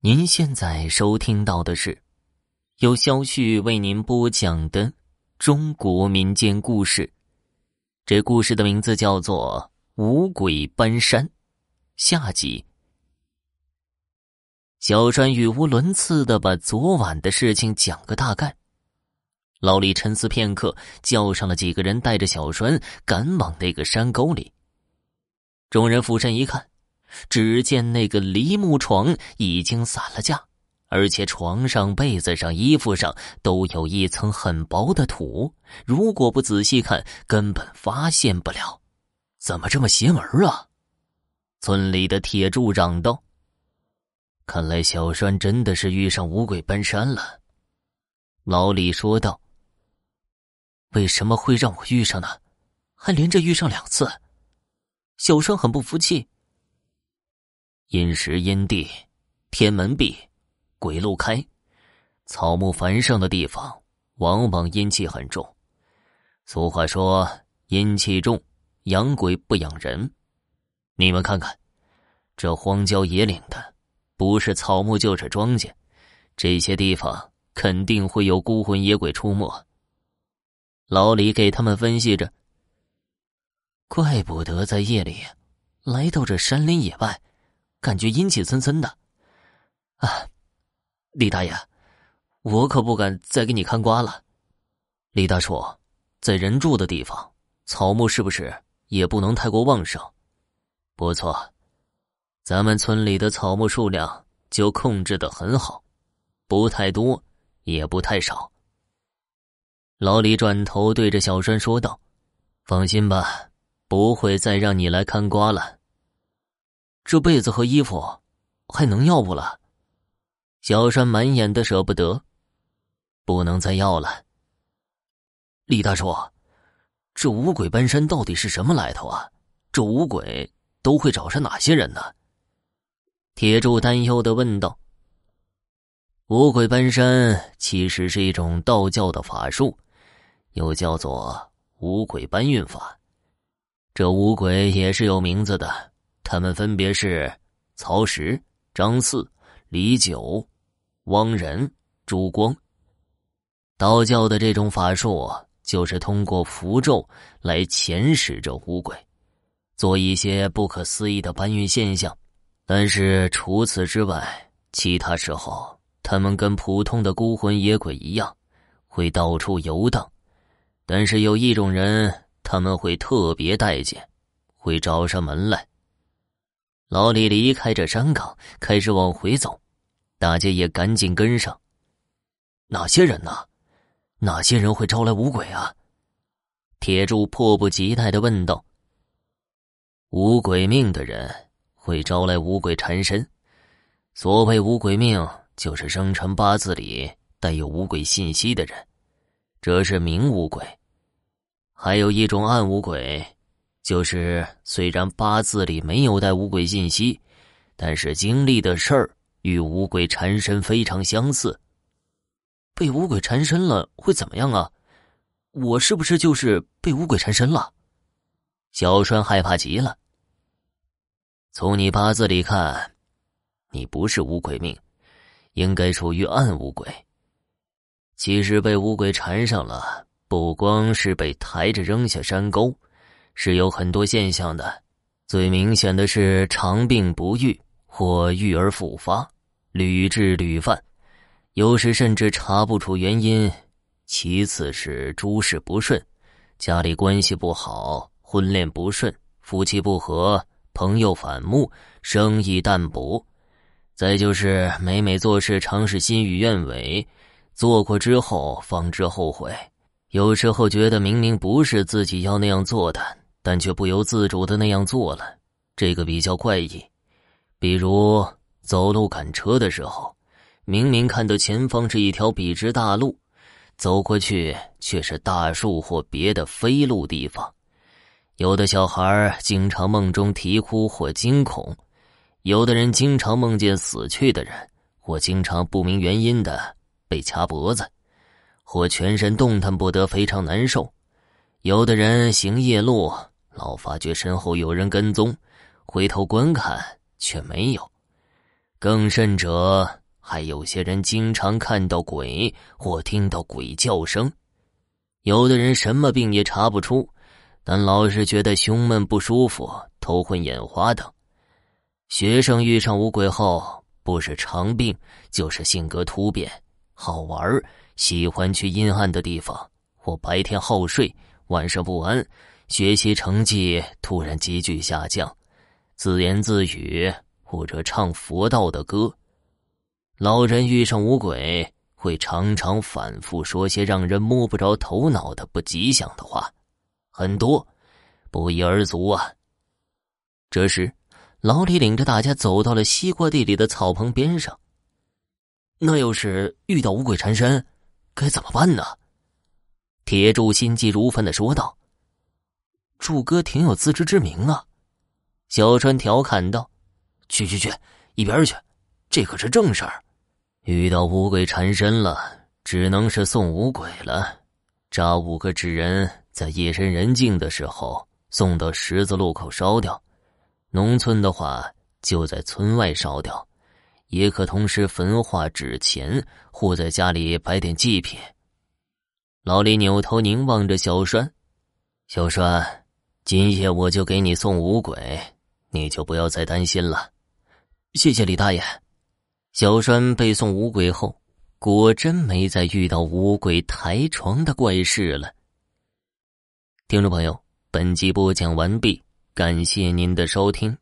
您现在收听到的是由肖旭为您播讲的中国民间故事。这故事的名字叫做《五鬼搬山》下集。小川语无伦次的把昨晚的事情讲个大概。老李沉思片刻，叫上了几个人，带着小川赶往那个山沟里。众人俯身一看。只见那个梨木床已经散了架，而且床上、被子上、衣服上都有一层很薄的土。如果不仔细看，根本发现不了。怎么这么邪门啊？村里的铁柱嚷道：“看来小栓真的是遇上五鬼搬山了。”老李说道：“为什么会让我遇上呢？还连着遇上两次？”小栓很不服气。阴时阴地，天门闭，鬼路开，草木繁盛的地方，往往阴气很重。俗话说：“阴气重，养鬼不养人。”你们看看，这荒郊野岭的，不是草木就是庄稼，这些地方肯定会有孤魂野鬼出没。老李给他们分析着，怪不得在夜里来到这山林野外。感觉阴气森森的，啊，李大爷，我可不敢再给你看瓜了。李大叔，在人住的地方，草木是不是也不能太过旺盛？不错，咱们村里的草木数量就控制的很好，不太多，也不太少。老李转头对着小栓说道：“放心吧，不会再让你来看瓜了。”这被子和衣服还能要不了？小山满眼的舍不得，不能再要了。李大叔，这五鬼搬山到底是什么来头啊？这五鬼都会找上哪些人呢？铁柱担忧的问道。五鬼搬山其实是一种道教的法术，又叫做五鬼搬运法。这五鬼也是有名字的。他们分别是曹石、张四、李九、汪仁、朱光。道教的这种法术，就是通过符咒来遣使这五鬼，做一些不可思议的搬运现象。但是除此之外，其他时候，他们跟普通的孤魂野鬼一样，会到处游荡。但是有一种人，他们会特别待见，会找上门来。老李离开这山岗，开始往回走，大家也赶紧跟上。哪些人呢？哪些人会招来五鬼啊？铁柱迫不及待的问道。五鬼命的人会招来五鬼缠身。所谓五鬼命，就是生辰八字里带有五鬼信息的人，这是明五鬼。还有一种暗五鬼。就是虽然八字里没有带五鬼信息，但是经历的事儿与五鬼缠身非常相似。被五鬼缠身了会怎么样啊？我是不是就是被五鬼缠身了？小川害怕极了。从你八字里看，你不是五鬼命，应该属于暗五鬼。其实被五鬼缠上了，不光是被抬着扔下山沟。是有很多现象的，最明显的是长病不愈或愈而复发，屡治屡犯，有时甚至查不出原因。其次是诸事不顺，家里关系不好，婚恋不顺，夫妻不和，朋友反目，生意淡薄。再就是每每做事常是心与愿违，做过之后方知后悔，有时候觉得明明不是自己要那样做的。但却不由自主的那样做了，这个比较怪异。比如走路赶车的时候，明明看到前方是一条笔直大路，走过去却是大树或别的非路地方。有的小孩经常梦中啼哭或惊恐，有的人经常梦见死去的人，或经常不明原因的被掐脖子，或全身动弹不得，非常难受。有的人行夜路。老发觉身后有人跟踪，回头观看却没有。更甚者，还有些人经常看到鬼或听到鬼叫声。有的人什么病也查不出，但老是觉得胸闷不舒服、头昏眼花等。学生遇上五鬼后，不是长病，就是性格突变，好玩，喜欢去阴暗的地方，或白天好睡，晚上不安。学习成绩突然急剧下降，自言自语或者唱佛道的歌。老人遇上五鬼，会常常反复说些让人摸不着头脑的不吉祥的话，很多，不一而足啊。这时，老李领着大家走到了西瓜地里的草棚边上。那要是遇到五鬼缠身，该怎么办呢？铁柱心急如焚的说道。柱哥挺有自知之明啊，小川调侃道：“去去去，一边去，这可是正事儿。遇到五鬼缠身了，只能是送五鬼了。扎五个纸人，在夜深人静的时候送到十字路口烧掉。农村的话，就在村外烧掉，也可同时焚化纸钱，或在家里摆点祭品。”老李扭头凝望着小栓，小栓。今夜我就给你送五鬼，你就不要再担心了。谢谢李大爷。小栓被送五鬼后，果真没再遇到五鬼抬床的怪事了。听众朋友，本集播讲完毕，感谢您的收听。